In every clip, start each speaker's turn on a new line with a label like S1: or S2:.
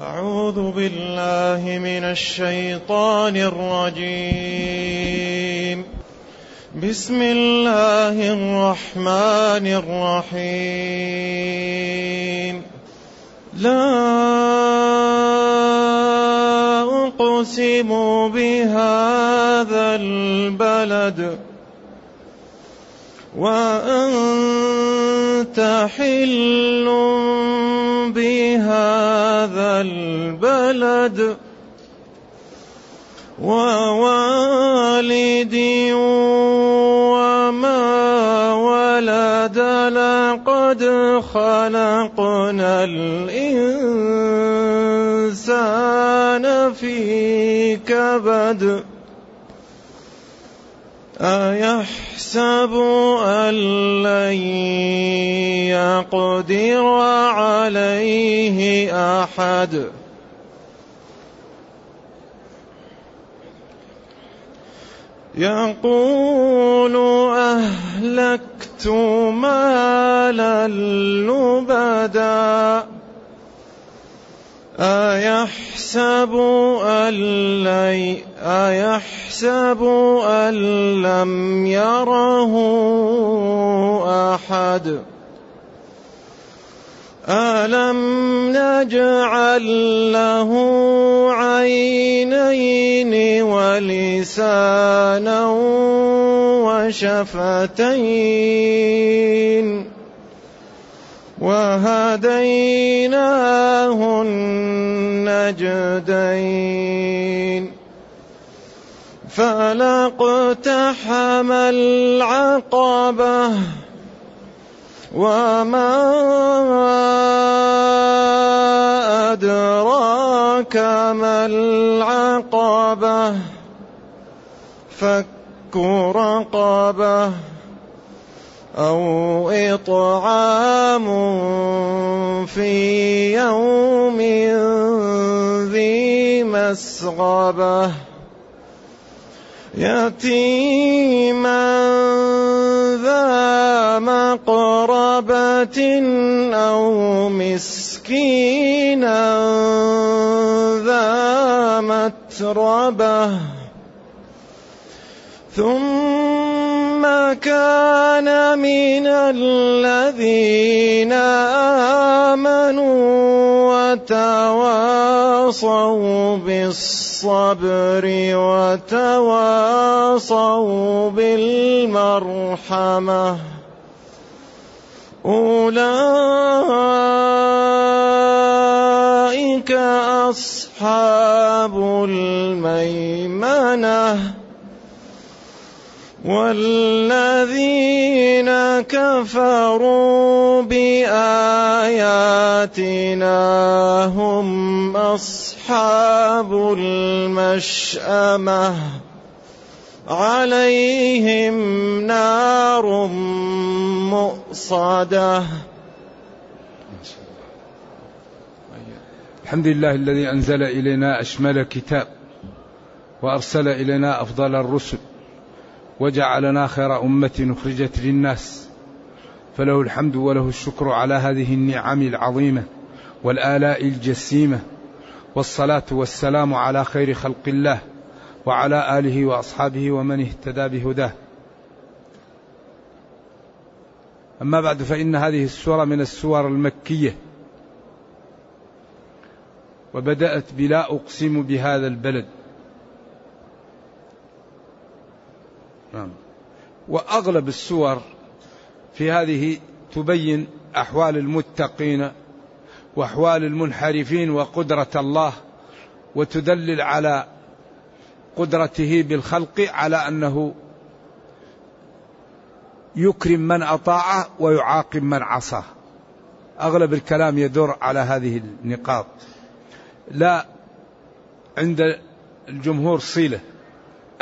S1: أعوذ بالله من الشيطان الرجيم. بسم الله الرحمن الرحيم. لا أقسم بهذا البلد وأنت حل بهذا البلد ووالد وما ولد لقد خلقنا الإنسان في كبد أيحسب أن لن يقدر عليه أحد. يقول أهلكت مالا لبدا. أيحسب أن لن أيحسب أن لم يره أحد. ألم نجعل له عينين ولسانا وشفتين وهديناه النجدين. فلاقتحم العقبة وما أدراك ما العقبة. فك رقبة أو إطعام في يوم مسغبة يتيما ذا مقربة أو مسكينا ذا متربة. ثم كان من الذين آمنوا وتواصوا بالصبر وتواصوا بالمرحمة. أولئك أصحاب الميمنة. والذين كفروا بآياتنا هم أصحاب المشأمة. عليهم نار مؤصدة.
S2: الحمد لله الذي أنزل إلينا أشمل كتاب وأرسل إلينا أفضل الرسل. وجعلنا خير أمة أخرجت للناس. فله الحمد وله الشكر على هذه النعم العظيمة والآلاء الجسيمة. والصلاة والسلام على خير خلق الله وعلى آله وأصحابه ومن اهتدى بهداه. أما بعد فإن هذه السورة من السور المكية. وبدأت بلا أقسم بهذا البلد. نعم. وأغلب السور في هذه تبين أحوال المتقين وأحوال المنحرفين وقدرة الله وتدلل على قدرته بالخلق على أنه يكرم من أطاعه ويعاقب من عصاه. أغلب الكلام يدور على هذه النقاط. لا عند الجمهور صلة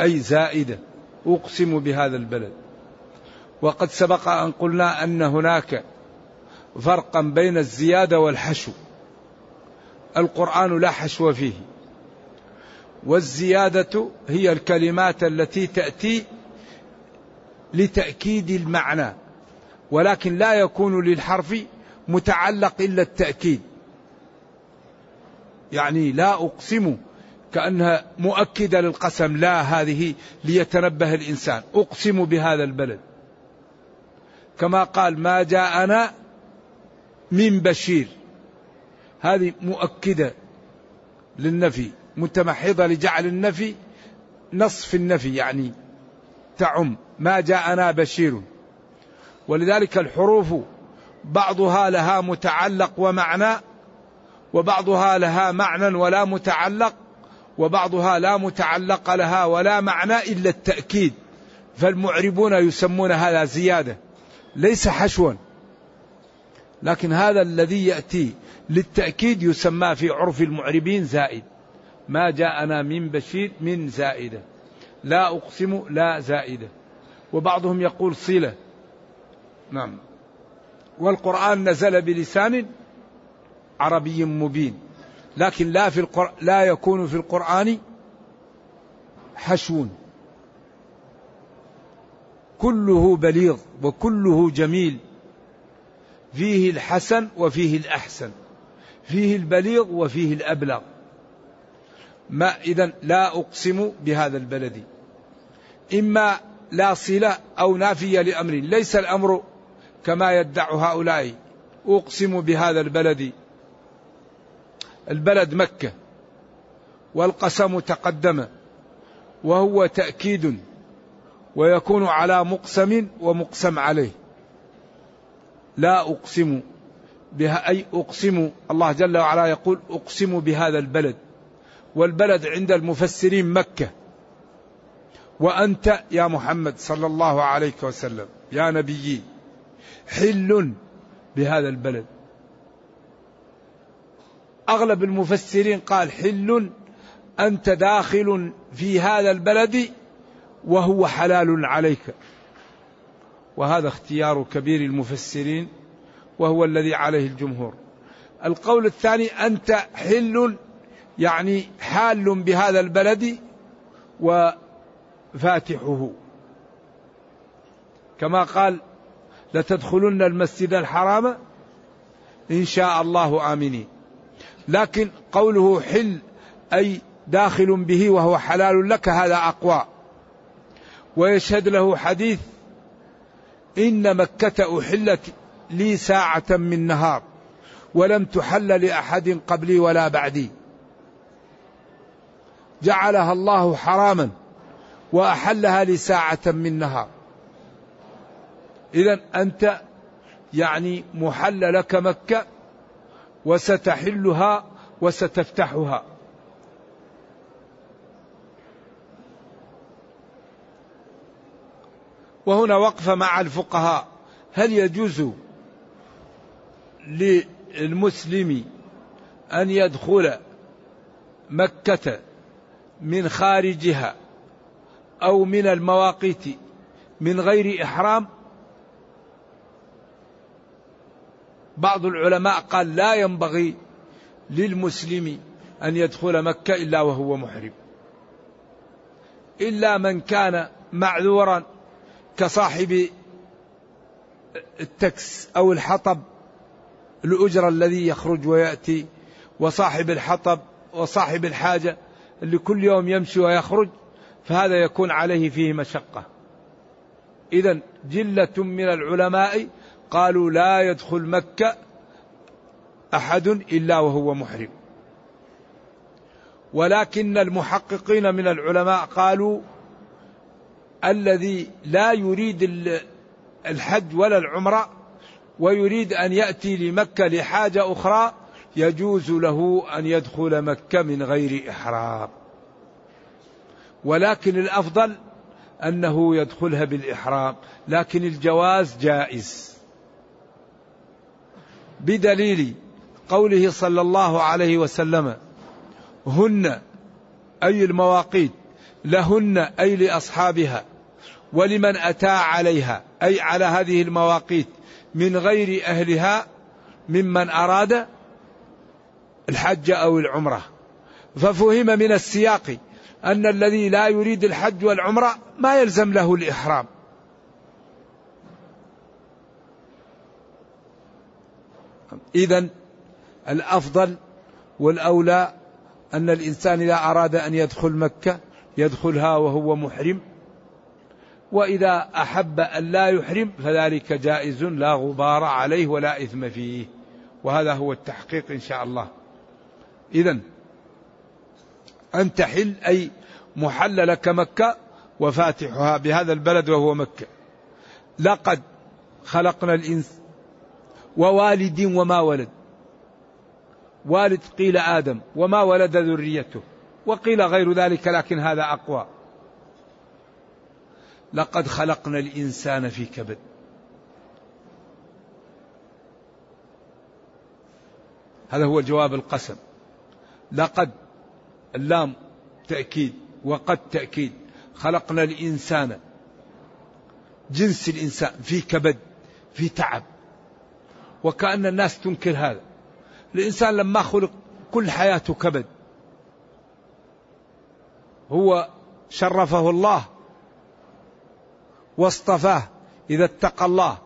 S2: أي زائدة. أقسم بهذا البلد. وقد سبق أن قلنا أن هناك فرقا بين الزيادة والحشو. القرآن لا حشو فيه. والزيادة هي الكلمات التي تأتي لتأكيد المعنى ولكن لا يكون للحرف متعلق إلا التأكيد. يعني لا أقسم كأنها مؤكدة للقسم لا هذه ليتنبه الإنسان. أقسم بهذا البلد. كما قال ما جاءنا من بشير. هذه مؤكدة للنفي متمحضة لجعل النفي نصف النفي يعني تعم. ما جاءنا بشير. ولذلك الحروف بعضها لها متعلق ومعنى وبعضها لها معنى ولا متعلق. وبعضها لا متعلق لها ولا معنى إلا التأكيد. فالمعربون يسمون هذا زيادة. ليس حشوا. لكن هذا الذي يأتي للتأكيد يسمى في عرف المعربين زائد. ما جاءنا من بشير من زائدة. لا أقسم لا زائدة. وبعضهم يقول صلة. نعم. والقرآن نزل بلسان عربي مبين. لكن لا في القر... لا يكون في القرآن حشو. كله بليغ وكله جميل. فيه الحسن وفيه الأحسن. فيه البليغ وفيه الأبلغ. ما إذا لا أقسم بهذا البلد. إما لا صلة أو نافية لأمر. ليس الأمر كما يدع هؤلاء. أقسم بهذا البلد. البلد مكة. والقسم تقدم. وهو تأكيد. ويكون على مقسم ومقسم عليه. لا أقسم بها أي أقسم الله جل وعلا يقول أقسم بهذا البلد. والبلد عند المفسرين مكة. وأنت يا محمد صلى الله عليه وسلم يا نبيي حل بهذا البلد. أغلب المفسرين قال حل أنت داخل في هذا البلد وهو حلال عليك. وهذا اختيار كبير المفسرين وهو الذي عليه الجمهور. القول الثاني أنت حل يعني حال بهذا البلد وفاتحه. كما قال لتدخلن المسجد الحرام إن شاء الله آمنين. لكن قوله حل أي داخل به وهو حلال لك هذا أقوى. ويشهد له حديث إن مكة أحلت لي ساعة من نهار ولم تحل لأحد قبلي ولا بعدي. جعلها الله حراما وأحلها لساعة من نهار. إذا أنت يعني محل لك مكة وستحلها وستفتحها. وهنا وقفه مع الفقهاء. هل يجوز للمسلم أن يدخل مكة من خارجها أو من المواقيت من غير إحرام؟ بعض العلماء قال لا ينبغي للمسلم أن يدخل مكة إلا وهو محرم. إلا من كان معذورا كصاحب التكس أو الحطب الأجرة الذي يخرج ويأتي وصاحب الحطب وصاحب الحاجة اللي كل يوم يمشي ويخرج فهذا يكون عليه فيه مشقة. إذا جلة من العلماء قالوا لا يدخل مكة أحد إلا وهو محرم. ولكن المحققين من العلماء قالوا الذي لا يريد الحج ولا العمرة ويريد أن يأتي لمكة لحاجة أخرى يجوز له أن يدخل مكة من غير إحرام. ولكن الأفضل أنه يدخلها بالإحرام لكن الجواز جائز. بدليل قوله صلى الله عليه وسلم هن أي المواقيت لهن أي لأصحابها ولمن أتى عليها أي على هذه المواقيت من غير أهلها ممن أراد الحج أو العمرة. ففهم من السياق أن الذي لا يريد الحج والعمرة ما يلزم له الإحرام. إذا الأفضل والأولى أن الإنسان إذا أراد أن يدخل مكة يدخلها وهو محرم وإذا أحب أن لا يحرم فذلك جائز لا غبار عليه ولا إثم فيه وهذا هو التحقيق إن شاء الله. إذا أن تحل أي محل لك مكة وفاتحها بهذا البلد وهو مكة. لقد خلقنا الإنس ووالد وما ولد. والد قيل آدم وما ولد ذريته وقيل غير ذلك لكن هذا أقوى. لقد خلقنا الإنسان في كبد. هذا هو جواب القسم. لقد اللام تأكيد وقد تأكيد. خلقنا الإنسان جنس الإنسان في كبد في تعب. وكأن الناس تنكر هذا. الإنسان لما خلق كل حياته كبد. هو شرفه الله واصطفاه إذا اتقى الله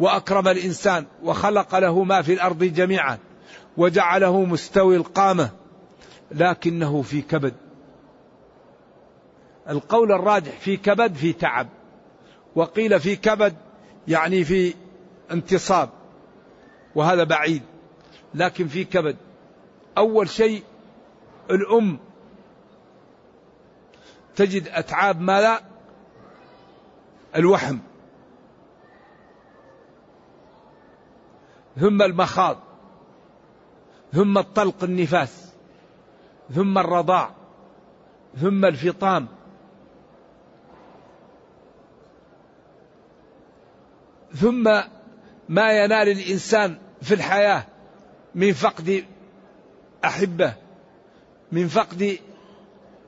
S2: وأكرم الإنسان وخلق له ما في الأرض جميعا وجعله مستوي القامة لكنه في كبد. القول الراجح في كبد في تعب. وقيل في كبد يعني في انتصاب. وهذا بعيد لكن في كبد. أول شيء الأم. تجد أتعاب ما لا الوحم. ثم المخاض. ثم الطلق النفاس. ثم الرضاع. ثم الفطام. ثم ما ينال الإنسان في الحياة من فقد أحبة من فقد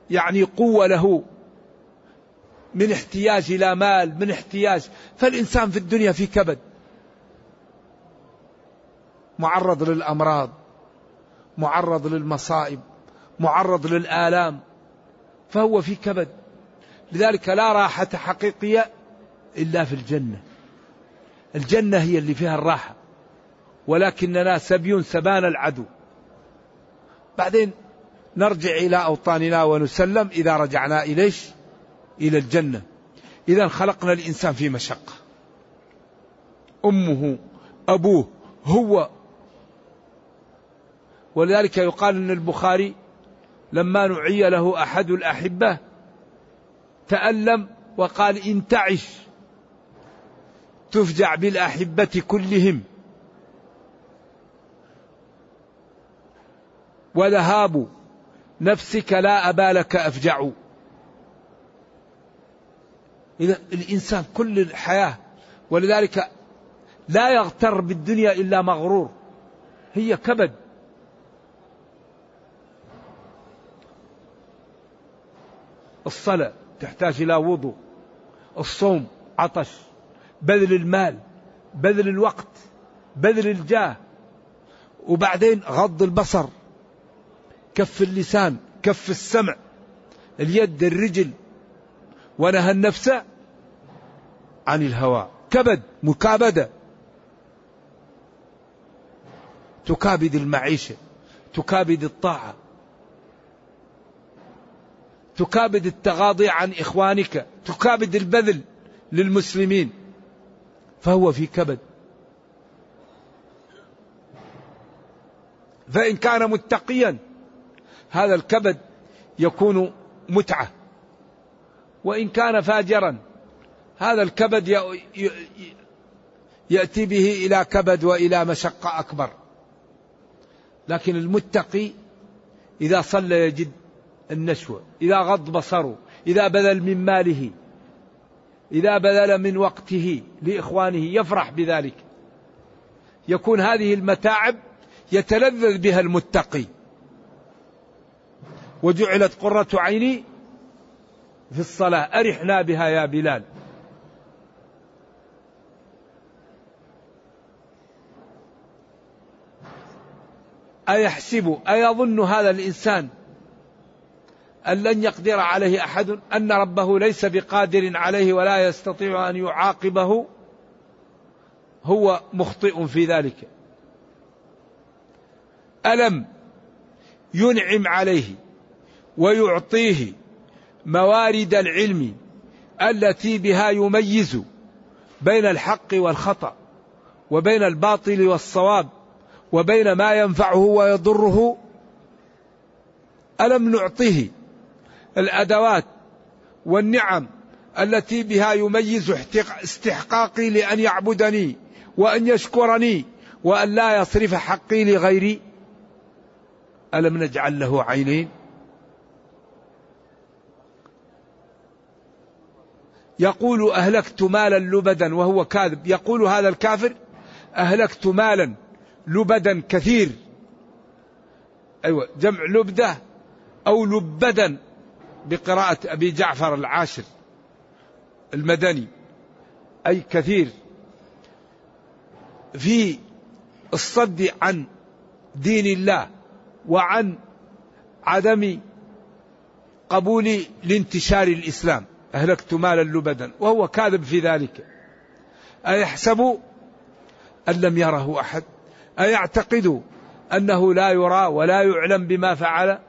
S2: يعني قوة له من احتياج إلى مال من احتياج فالإنسان في الدنيا في كبد. معرض للأمراض معرض للمصائب معرض للآلام فهو في كبد. لذلك لا راحة حقيقية إلا في الجنة. الجنة هي اللي فيها الراحة. ولكننا سبي سبان العدو. بعدين نرجع إلى أوطاننا ونسلم إذا رجعنا إليش؟ إلى الجنة. إذا خلقنا الإنسان في مشقة. أمه أبوه هو. ولذلك يقال أن البخاري لما نعي له أحد الأحبة تألم وقال إن تعش تفجع بالأحبة كلهم. وذهاب نفسك لا أبالك أفجع إذا الإنسان كل الحياة ولذلك لا يغتر بالدنيا إلا مغرور. هي كبد. الصلاة تحتاج إلى وضوء. الصوم عطش. بذل المال بذل الوقت بذل الجاه. وبعدين غض البصر كف اللسان كف السمع اليد الرجل. ونهى النفس عن الهوى. كبد مكابدة. تكابد المعيشة تكابد الطاعة. تكابد التغاضي عن إخوانك تكابد البذل للمسلمين. فهو في كبد. فإن كان متقيا هذا الكبد يكون متعة. وإن كان فاجرا هذا الكبد يأتي به إلى كبد وإلى مشقة أكبر. لكن المتقي إذا صلى يجد النشوة إذا غض بصره إذا بذل من ماله إذا بذل من وقته لإخوانه يفرح بذلك. يكون هذه المتاعب يتلذذ بها المتقي. وجعلت قرة عيني في الصلاة. أرحنا بها يا بلال. أيحسب أيظن هذا الإنسان أن لن يقدر عليه أحد أن ربه ليس بقادر عليه ولا يستطيع أن يعاقبه هو مخطئ في ذلك. ألم ينعم عليه ويعطيه موارد العلم التي بها يميز بين الحق والخطأ وبين الباطل والصواب وبين ما ينفعه ويضره. ألم نعطه الأدوات والنعم التي بها يميز استحقاقي لأن يعبدني وأن يشكرني وأن لا يصرف حقي لغيري. ألم نجعل له عينين؟ يقول أهلكت مالا لبدا وهو كاذب. يقول هذا الكافر أهلكت مالا لبدا كثير. أيوة جمع لبدة أو لبدا. بقراءة أبي جعفر العاشر المدني أي كثير في الصد عن دين الله وعن عدم قبول لانتشار الإسلام. أهلكت مالا لبدا وهو كاذب في ذلك. أيحسب أن لم يره أحد؟ أيعتقد أنه لا يرى ولا يعلم بما فعل؟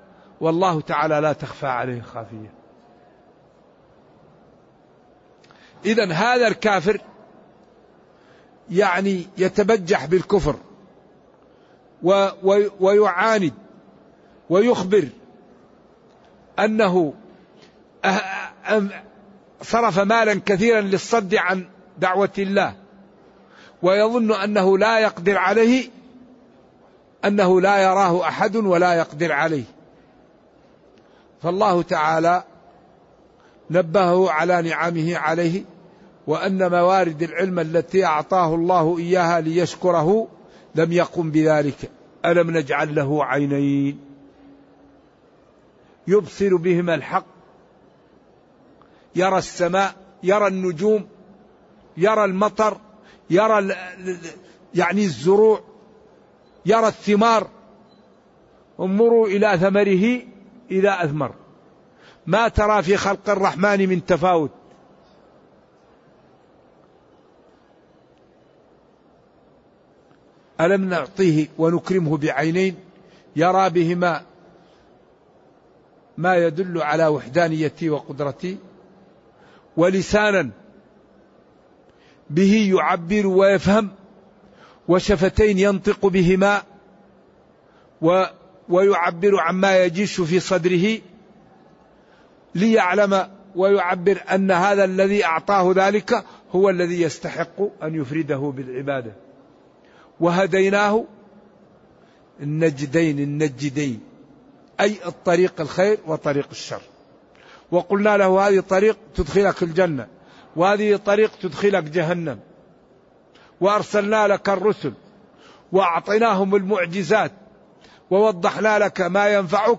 S2: والله تعالى لا تخفى عليه خافية إذا هذا الكافر يعني يتبجح بالكفر ويعاند ويخبر أنه صرف مالا كثيرا للصد عن دعوة الله ويظن أنه لا يقدر عليه أنه لا يراه أحد ولا يقدر عليه. فالله تعالى نبهه على نعمه عليه وأن موارد العلم التي أعطاه الله إياها ليشكره لم يقم بذلك. ألم نجعل له عينين؟ يبصر بهما الحق يرى السماء يرى النجوم يرى المطر يرى يعني الزروع يرى الثمار. انظروا إلى ثمره إذا أثمر. ما ترى في خلق الرحمن من تفاوت. ألم نعطيه ونكرمه بعينين؟ يرى بهما ما يدل على وحدانيتي وقدرتي. ولسانا به يعبر ويفهم وشفتين ينطق بهما ويعبر عما يجيش في صدره ليعلم ويعبر أن هذا الذي أعطاه ذلك هو الذي يستحق أن يفرده بالعبادة. وهديناه النجدين النجدين أي الطريق الخير وطريق الشر. وقلنا له هذه طريق تدخلك الجنة وهذه طريق تدخلك جهنم. وأرسلنا لك الرسل وأعطيناهم المعجزات ووضحنا لك ما ينفعك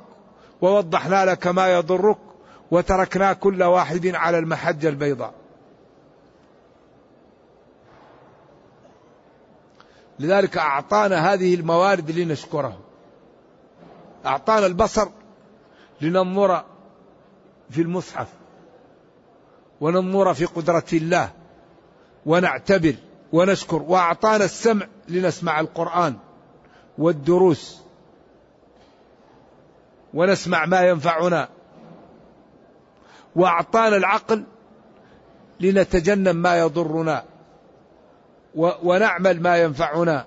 S2: ووضحنا لك ما يضرك وتركنا كل واحد على المحجه البيضاء. لذلك أعطانا هذه الموارد لنشكره. أعطانا البصر لننظر في المصحف وننظر في قدرة الله ونعتبر ونشكر وأعطانا السمع لنسمع القرآن والدروس. ونسمع ما ينفعنا. وأعطانا العقل لنتجنب ما يضرنا. ونعمل ما ينفعنا.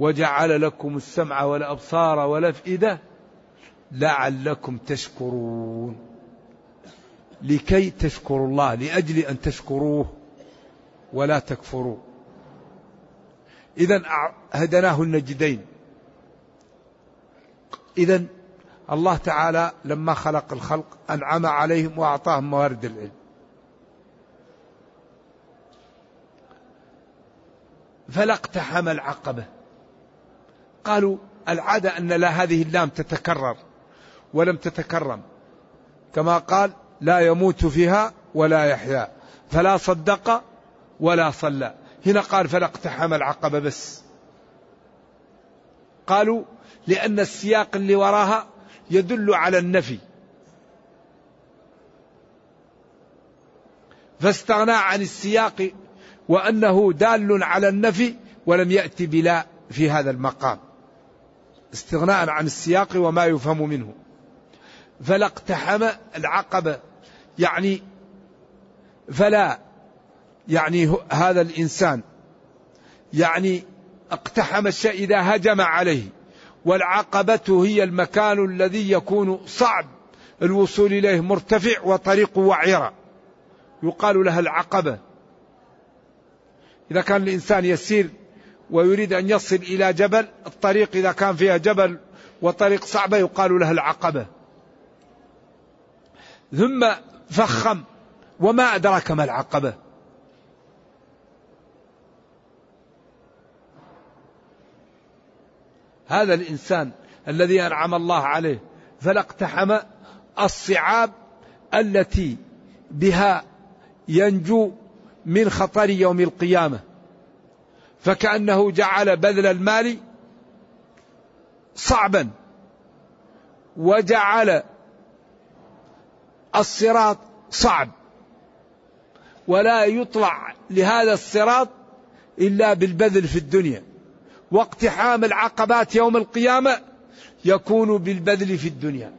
S2: وجعل لكم السمع والأبصار والأفئدة لعلكم تشكرون. لكي تشكروا الله لأجل أن تشكروه. ولا تكفروا. اذا هدناه النجدين. اذا الله تعالى لما خلق الخلق أنعم عليهم وأعطاهم موارد العلم. فلا اقتحم العقبة. قالوا العادة أن لا هذه اللام تتكرر ولم تتكرم. كما قال لا يموت فيها ولا يحيا. فلا صدق ولا صلى. هنا قال فلا اقتحم العقبة بس. قالوا لأن السياق اللي وراها يدل على النفي. فاستغنى عن السياق وأنه دال على النفي ولم يأتي بلا في هذا المقام. استغناء عن السياق وما يفهم منه. فلا اقتحم العقبة يعني فلا يعني هذا الإنسان. يعني اقتحم الشيء إذا هجم عليه. والعقبة هي المكان الذي يكون صعب الوصول إليه مرتفع وطريقه وعرة. يقال لها العقبة. إذا كان الإنسان يسير ويريد أن يصل إلى جبل الطريق إذا كان فيها جبل وطريق صعبة يقال لها العقبة. ثم فخم وما أدراك ما العقبة؟ هذا الإنسان الذي أنعم الله عليه فلا اقتحم الصعاب التي بها ينجو من خطر يوم القيامة. فكأنه جعل بذل المال صعبا وجعل الصراط صعب. ولا يطلع لهذا الصراط إلا بالبذل في الدنيا. واقتحام العقبات يوم القيامة يكون بالبذل في الدنيا.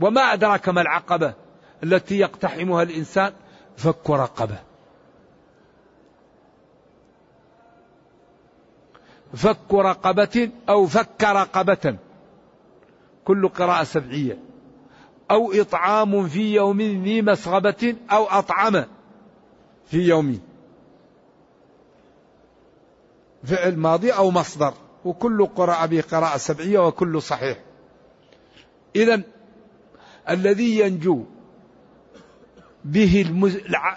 S2: وما أدراك ما العقبة التي يقتحمها الإنسان؟ فك رقبة. فك رقبة أو فك رقبة. كل قراءة سبعية. أو إطعام في يوم ذي مسغبة أو أطعم في يوم فعل ماضي أو مصدر وكل قراءة به قراءة سبعية وكل صحيح. إذا الذي ينجو به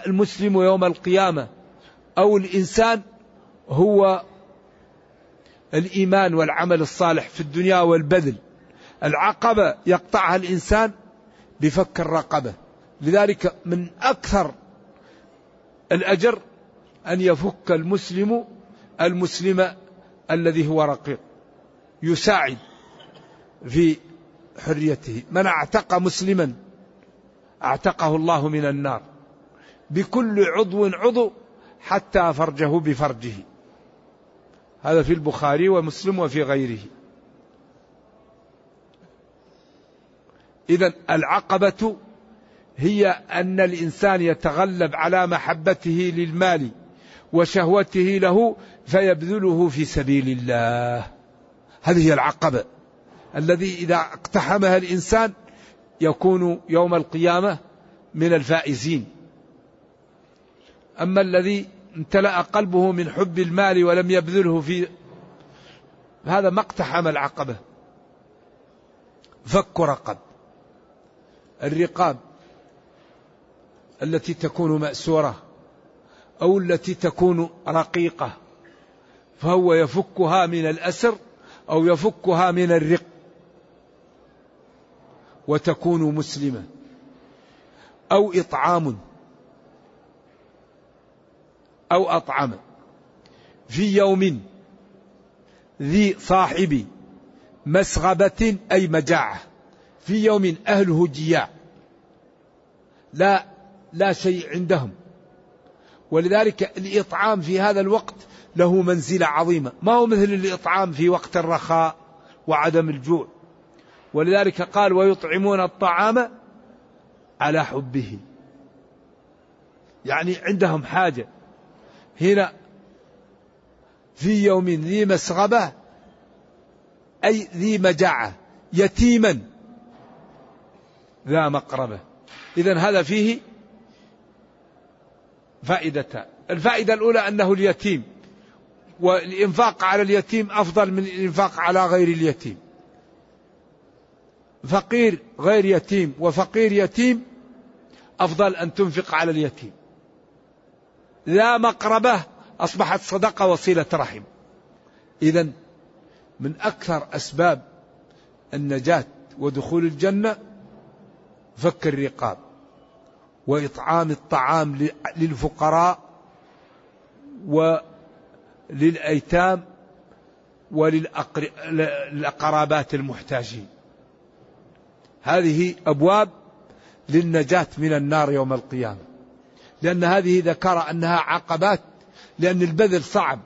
S2: المسلم يوم القيامة أو الإنسان هو الإيمان والعمل الصالح في الدنيا والبذل. العقبة يقطعها الإنسان بفك الرقبة. لذلك من أكثر الأجر أن يفك المسلم المسلم الذي هو رقيق يساعد في حريته. من اعتق مسلما اعتقه الله من النار بكل عضو عضو حتى فرجه بفرجه. هذا في البخاري ومسلم وفي غيره. اذا العقبة هي أن الإنسان يتغلب على محبته للمال. وشهوته له فيبذله في سبيل الله. هذه هي العقبة الذي إذا اقتحمها الإنسان يكون يوم القيامة من الفائزين. أما الذي امتلأ قلبه من حب المال ولم يبذله في هذا ما اقتحم العقبة. فك رقب. الرقاب التي تكون مأسورة. أو التي تكون رقيقة فهو يفكها من الأسر أو يفكها من الرق وتكون مسلمة أو إطعام أو أطعم في يوم ذي صاحب مسغبة أي مجاعة في يوم أهله جياع لا لا شيء عندهم. ولذلك الإطعام في هذا الوقت له منزلة عظيمة. ما هو مثل الإطعام في وقت الرخاء وعدم الجوع. ولذلك قال ويطعمون الطعام على حبه. يعني عندهم حاجة. هنا في يوم ذي مسغبة أي ذي مجاعة يتيما ذا مقربة. إذا هذا فيه فائدتان الفائدة الأولى أنه اليتيم والإنفاق على اليتيم أفضل من الإنفاق على غير اليتيم. فقير غير يتيم وفقير يتيم أفضل أن تنفق على اليتيم. لا مقربة أصبحت صدقة وصيلة رحم. إذا من أكثر أسباب النجاة ودخول الجنة فك الرقاب. وإطعام الطعام للفقراء وللأيتام وللقرابات المحتاجين. هذه أبواب للنجاة من النار يوم القيامة. لأن هذه ذكر أنها عقبات لأن البذل صعب.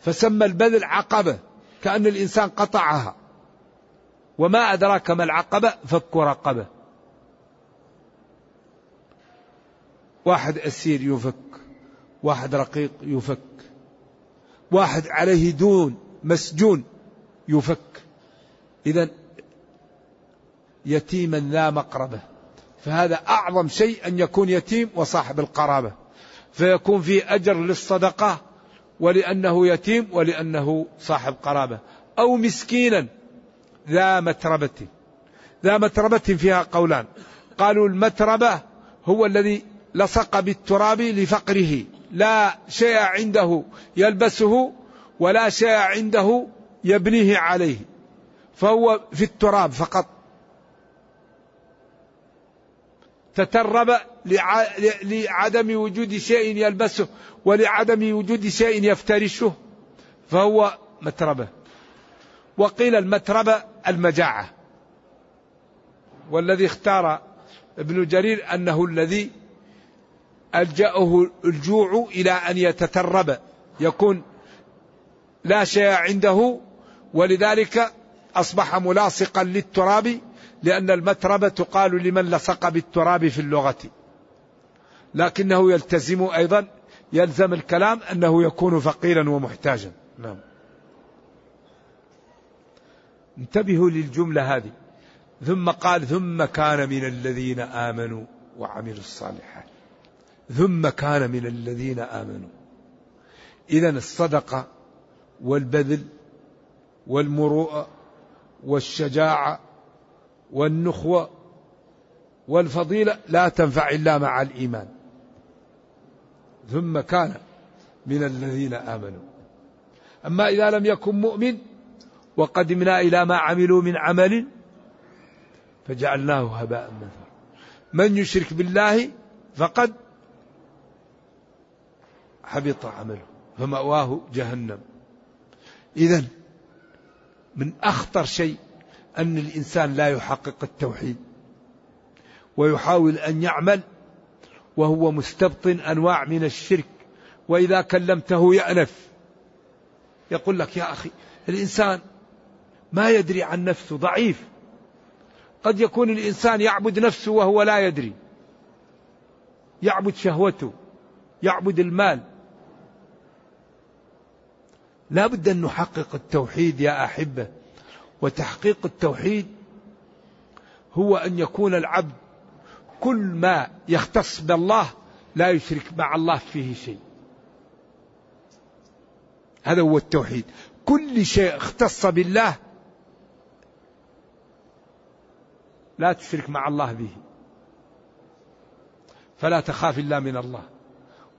S2: فسمى البذل عقبة كأن الإنسان قطعها. وما أدراك ما العقبة فك رقبة. واحد أسير يفك واحد رقيق يفك واحد عليه دون مسجون يفك إذا يتيما ذا مقربة فهذا أعظم شيء أن يكون يتيم وصاحب القرابة فيكون فيه أجر للصدقة ولأنه يتيم ولأنه صاحب قرابة أو مسكينا ذا متربة. ذا متربة فيها قولان قالوا المتربة هو الذي لصق بالتراب لفقره. لا شيء عنده يلبسه ولا شيء عنده يبنيه عليه. فهو في التراب فقط. تترب لعدم وجود شيء يلبسه ولعدم وجود شيء يفترشه. فهو متربة. وقيل المتربة المجاعة. والذي اختار ابن جرير أنه الذي ألجأه الجوع إلى أن يتترب. يكون لا شيء عنده ولذلك أصبح ملاصقا للتراب لأن المتربة تقال لمن لصق بالتراب في اللغة. لكنه يلتزم أيضا يلزم الكلام أنه يكون فقيرا ومحتاجا. نعم. انتبهوا للجملة هذه. ثم قال ثم كان من الذين آمنوا وعملوا الصالحات. ثم كان من الذين آمنوا. إذا الصدقة والبذل والمروءة والشجاعة والنخوة والفضيلة لا تنفع إلا مع الإيمان. ثم كان من الذين آمنوا. أما إذا لم يكن مؤمن وقدمنا إلى ما عملوا من عمل فجعلناه هباء منثورا. من يشرك بالله فقد حبط عمله فمأواه جهنم. إذا من أخطر شيء أن الإنسان لا يحقق التوحيد ويحاول أن يعمل وهو مستبطن أنواع من الشرك وإذا كلمته يأنف يقول لك يا أخي الإنسان ما يدري عن نفسه ضعيف. قد يكون الإنسان يعبد نفسه وهو لا يدري. يعبد شهوته يعبد المال لا بد أن نحقق التوحيد يا أحبة وتحقيق التوحيد هو أن يكون العبد كل ما يختص بالله لا يشرك مع الله فيه شيء. هذا هو التوحيد، كل شيء اختص بالله لا تشرك مع الله به. فلا تخاف إلا من الله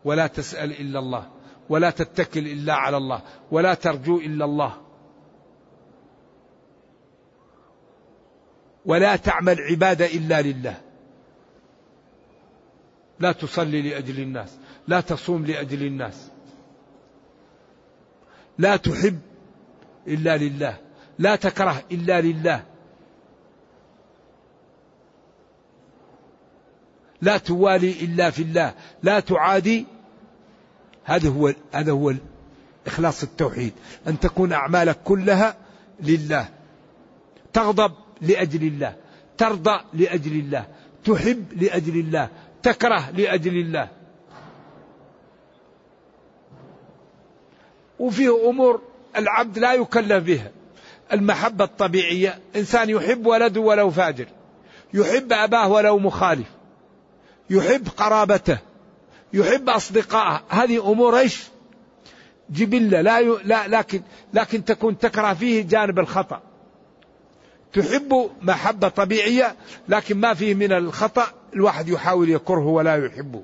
S2: ولا تسأل إلا الله ولا تتكل إلا على الله ولا ترجو إلا الله. ولا تعمل عبادة إلا لله. لا تصلي لأجل الناس لا تصوم لأجل الناس. لا تحب إلا لله لا تكره إلا لله. لا توالي إلا في الله لا تعادي هذا هو هذا هو إخلاص التوحيد. أن تكون أعمالك كلها لله. تغضب لأجل الله. ترضى لأجل الله. تحب لأجل الله. تكره لأجل الله. وفيه أمور العبد لا يكلف بها. المحبة الطبيعية. إنسان يحب ولده ولو فاجر. يحب أباه ولو مخالف. يحب قرابته. يحب أصدقائه هذه أمور إيش؟ جبلة. لا, ي... لا لكن لكن تكون تكره فيه جانب الخطأ. تحب محبة طبيعية لكن ما فيه من الخطأ. الواحد يحاول يكره ولا يحبه.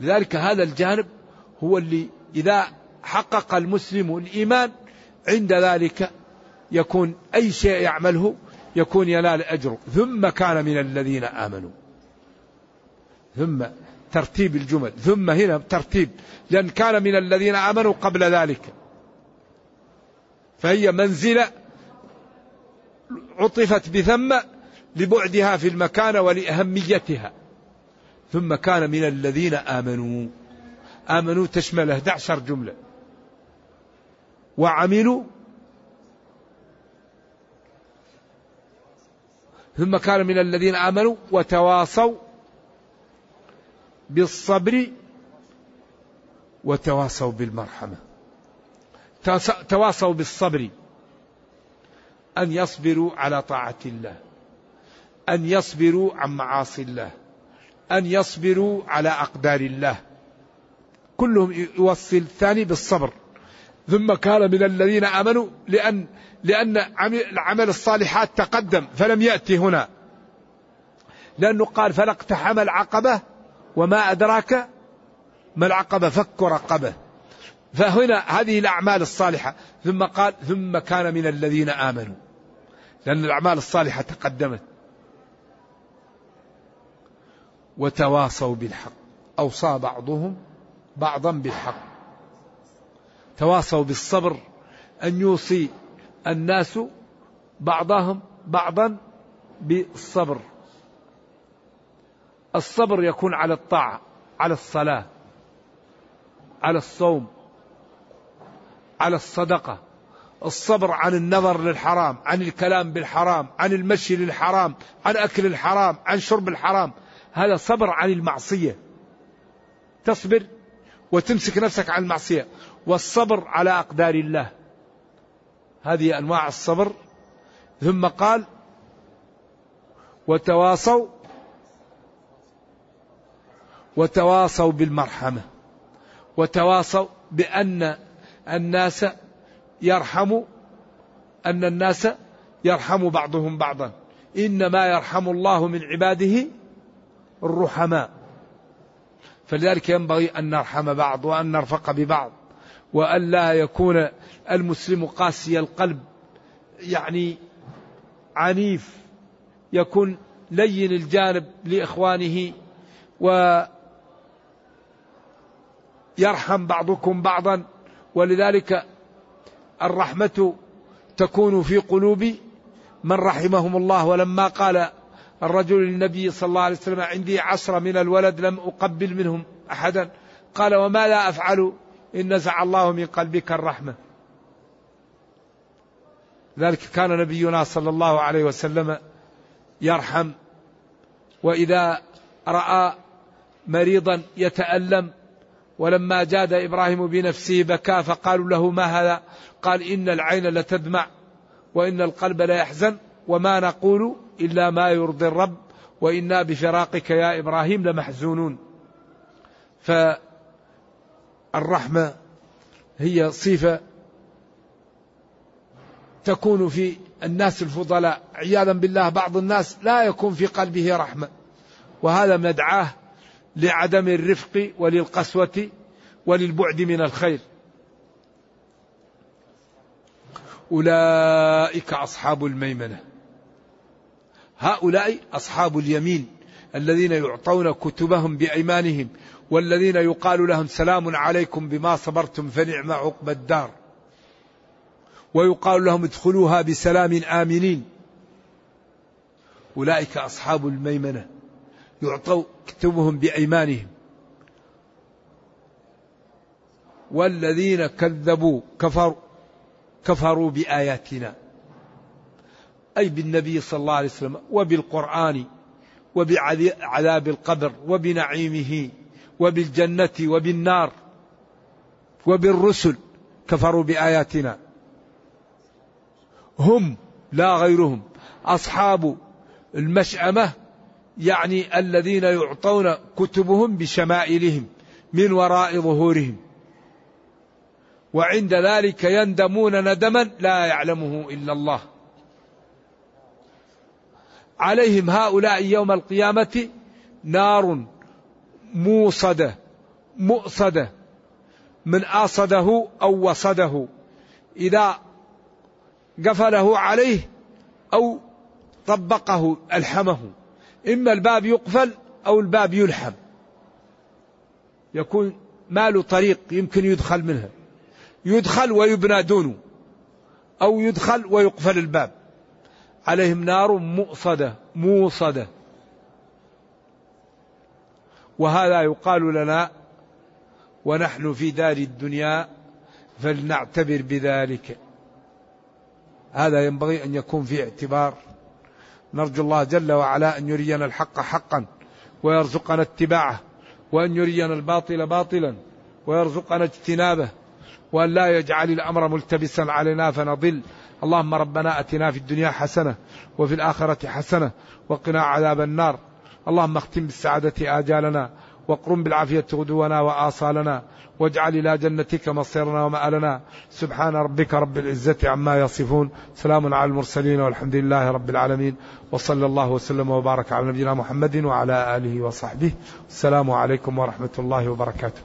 S2: لذلك هذا الجانب هو اللي إذا حقق المسلم الإيمان عند ذلك يكون أي شيء يعمله يكون ينال أجره. ثم كان من الذين آمنوا. ثم ترتيب الجمل ثم هنا ترتيب لأن كان من الذين آمنوا قبل ذلك. فهي منزلة عطفت بثم لبعدها في المكان ولأهميتها. ثم كان من الذين آمنوا آمنوا تشمل 11 جملة. وعملوا ثم كان من الذين آمنوا وتواصوا بالصبر وتواصوا بالمرحمة. تواصوا بالصبر. أن يصبروا على طاعة الله. أن يصبروا عن معاصي الله. أن يصبروا على أقدار الله. كلهم يوصي الثاني بالصبر. ثم كان من الذين آمنوا لأن لأن العمل الصالحات تقدم فلم يأتي هنا. لأنه قال فلاقتحم العقبة وما أدراك ما العقبة فك رقبة. فهنا هذه الأعمال الصالحة. ثم قال ثم كان من الذين آمنوا. لأن الأعمال الصالحة تقدمت. وتواصوا بالحق. أوصى بعضهم بعضا بالحق. تواصوا بالصبر. أن يوصي الناس بعضهم بعضا بالصبر. الصبر يكون على الطاعة على الصلاة على الصوم على الصدقة. الصبر عن النظر للحرام عن الكلام بالحرام عن المشي للحرام عن أكل الحرام عن شرب الحرام. هذا صبر عن المعصية. تصبر وتمسك نفسك عن المعصية. والصبر على أقدار الله. هذه أنواع الصبر. ثم قال وتواصوا وتواصوا بالمرحمة. وتواصوا بأن الناس يرحموا أن الناس يرحم بعضهم بعضا. إنما يرحم الله من عباده الرحماء. فلذلك ينبغي أن نرحم بعض وأن نرفق ببعض. وأن لا يكون المسلم قاسي القلب يعني عنيف. يكون لين الجانب لإخوانه ويرحم بعضكم بعضا. ولذلك الرحمة تكون في قلوب من رحمهم الله. ولما قال الرجل للنبي صلى الله عليه وسلم عندي عشرة من الولد لم أقبل منهم أحدا. قال وما لا أفعل إن نزع الله من قلبك الرحمة. ذلك كان نبينا صلى الله عليه وسلم يرحم. وإذا رأى مريضا يتألم ولما جاد إبراهيم بنفسه بكى فقالوا له ما هذا؟ قال إن العين لتدمع وإن القلب لا يحزن وما نقول إلا ما يرضي الرب وإنا بفراقك يا إبراهيم لمحزونون. فالرحمة هي صفة تكون في الناس الفضلاء. عياذا بالله بعض الناس لا يكون في قلبه رحمة وهذا مدعاه لعدم الرفق وللقسوة وللبعد من الخير. أولئك أصحاب الميمنة. هؤلاء أصحاب اليمين الذين يعطون كتبهم بأيمانهم والذين يقال لهم سلام عليكم بما صبرتم فنعم عقب الدار. ويقال لهم ادخلوها بسلام آمنين. أولئك أصحاب الميمنة. يعطوا كتبهم بأيمانهم. والذين كذبوا كفروا كفروا بآياتنا. أي بالنبي صلى الله عليه وسلم وبالقرآن وبعذاب القبر وبنعيمه وبالجنة وبالنار وبالرسل كفروا بآياتنا. هم لا غيرهم. أصحاب المشأمة يعني الذين يعطون كتبهم بشمائلهم من وراء ظهورهم. وعند ذلك يندمون ندما لا يعلمه إلا الله. عليهم هؤلاء يوم القيامة نار موصدة مؤصدة. من أصده أو وصده. إذا قفله عليه أو طبقه ألحمه إما الباب يقفل أو الباب يلحم. يكون ما له طريق يمكن يدخل منها. يدخل ويبنى دونه أو يدخل ويقفل الباب. عليهم نار مؤصدة موصدة. وهذا يقال لنا ونحن في دار الدنيا فلنعتبر بذلك. هذا ينبغي أن يكون في اعتبار نرجو الله جل وعلا أن يرينا الحق حقا ويرزقنا اتباعه وأن يرينا الباطل باطلا ويرزقنا اجتنابه وأن لا يجعل الأمر ملتبسا علينا فنضل. اللهم ربنا أتنا في الدنيا حسنة وفي الآخرة حسنة وقنا عذاب النار. اللهم اختم بالسعادة آجالنا وقرم بالعافية غدونا وآصالنا. واجعل إلى جنتك مصيرنا ومآلنا. سبحان ربك رب العزة عما يصفون. سلام على المرسلين والحمد لله رب العالمين. وصلى الله وسلم وبارك على نبينا محمد وعلى آله وصحبه. السلام عليكم ورحمة الله وبركاته.